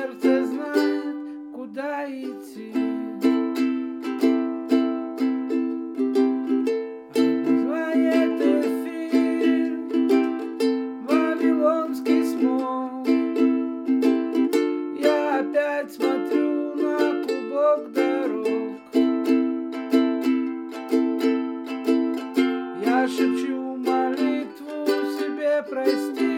сердце знает, куда идти. Обливает эфир вавилонский смол. Я опять смотрю на клубок дорог. Я шепчу молитву себе прости.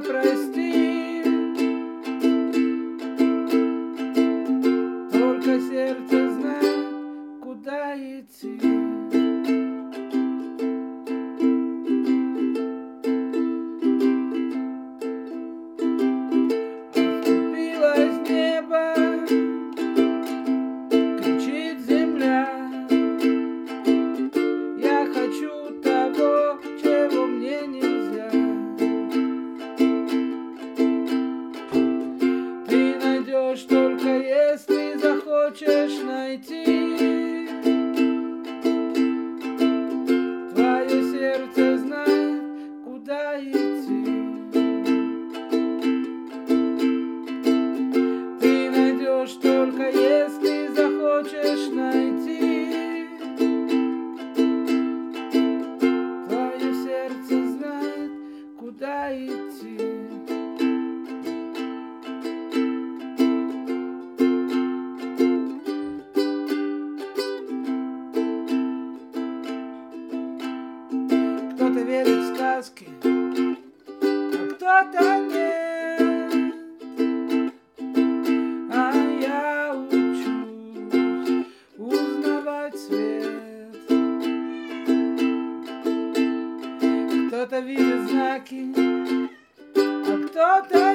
Себе прости. Если захочешь найти. Твое сердце знает, куда идти. Ты найдешь только если сказки, а кто-то нет. А я учусь узнавать свет. Кто-то видит знаки, а кто-то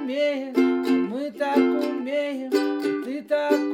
умеем, мы так умеем, и ты так